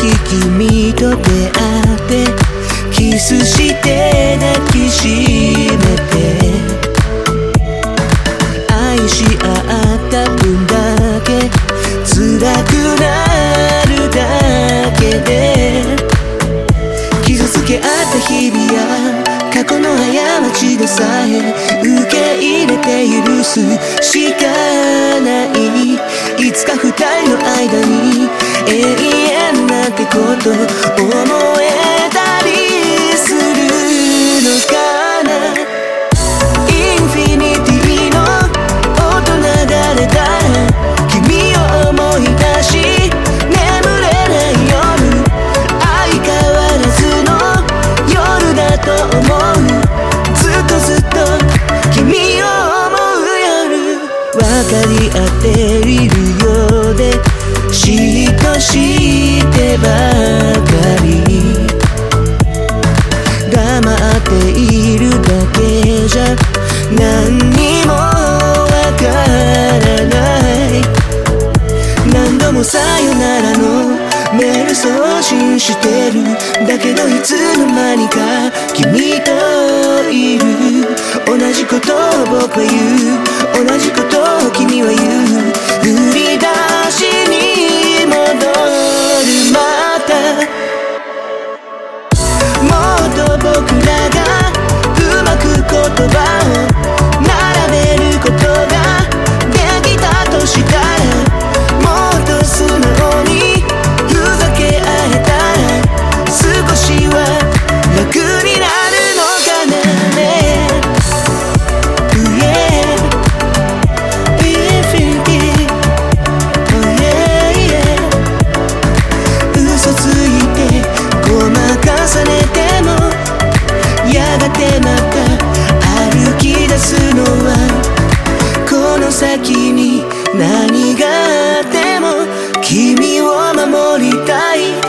君と出会ってキスして抱きしめて愛し合った分だけ辛くなるだけで傷つけ合った日々や過去の過ちでさえ受け入れて許すしかないいつか二人の間に永と思えたりするのかな？インフィニティの音流れたら君を思い出し眠れない夜相変わらずの夜だと思うずっとずっと君を思う夜分かり合っているようで嫉妬してばメール送信してるだけどいつの間にか君といる。同じことを僕は言う。同じことを君は言う。振り出しに戻る。また何があっても君を守りたい。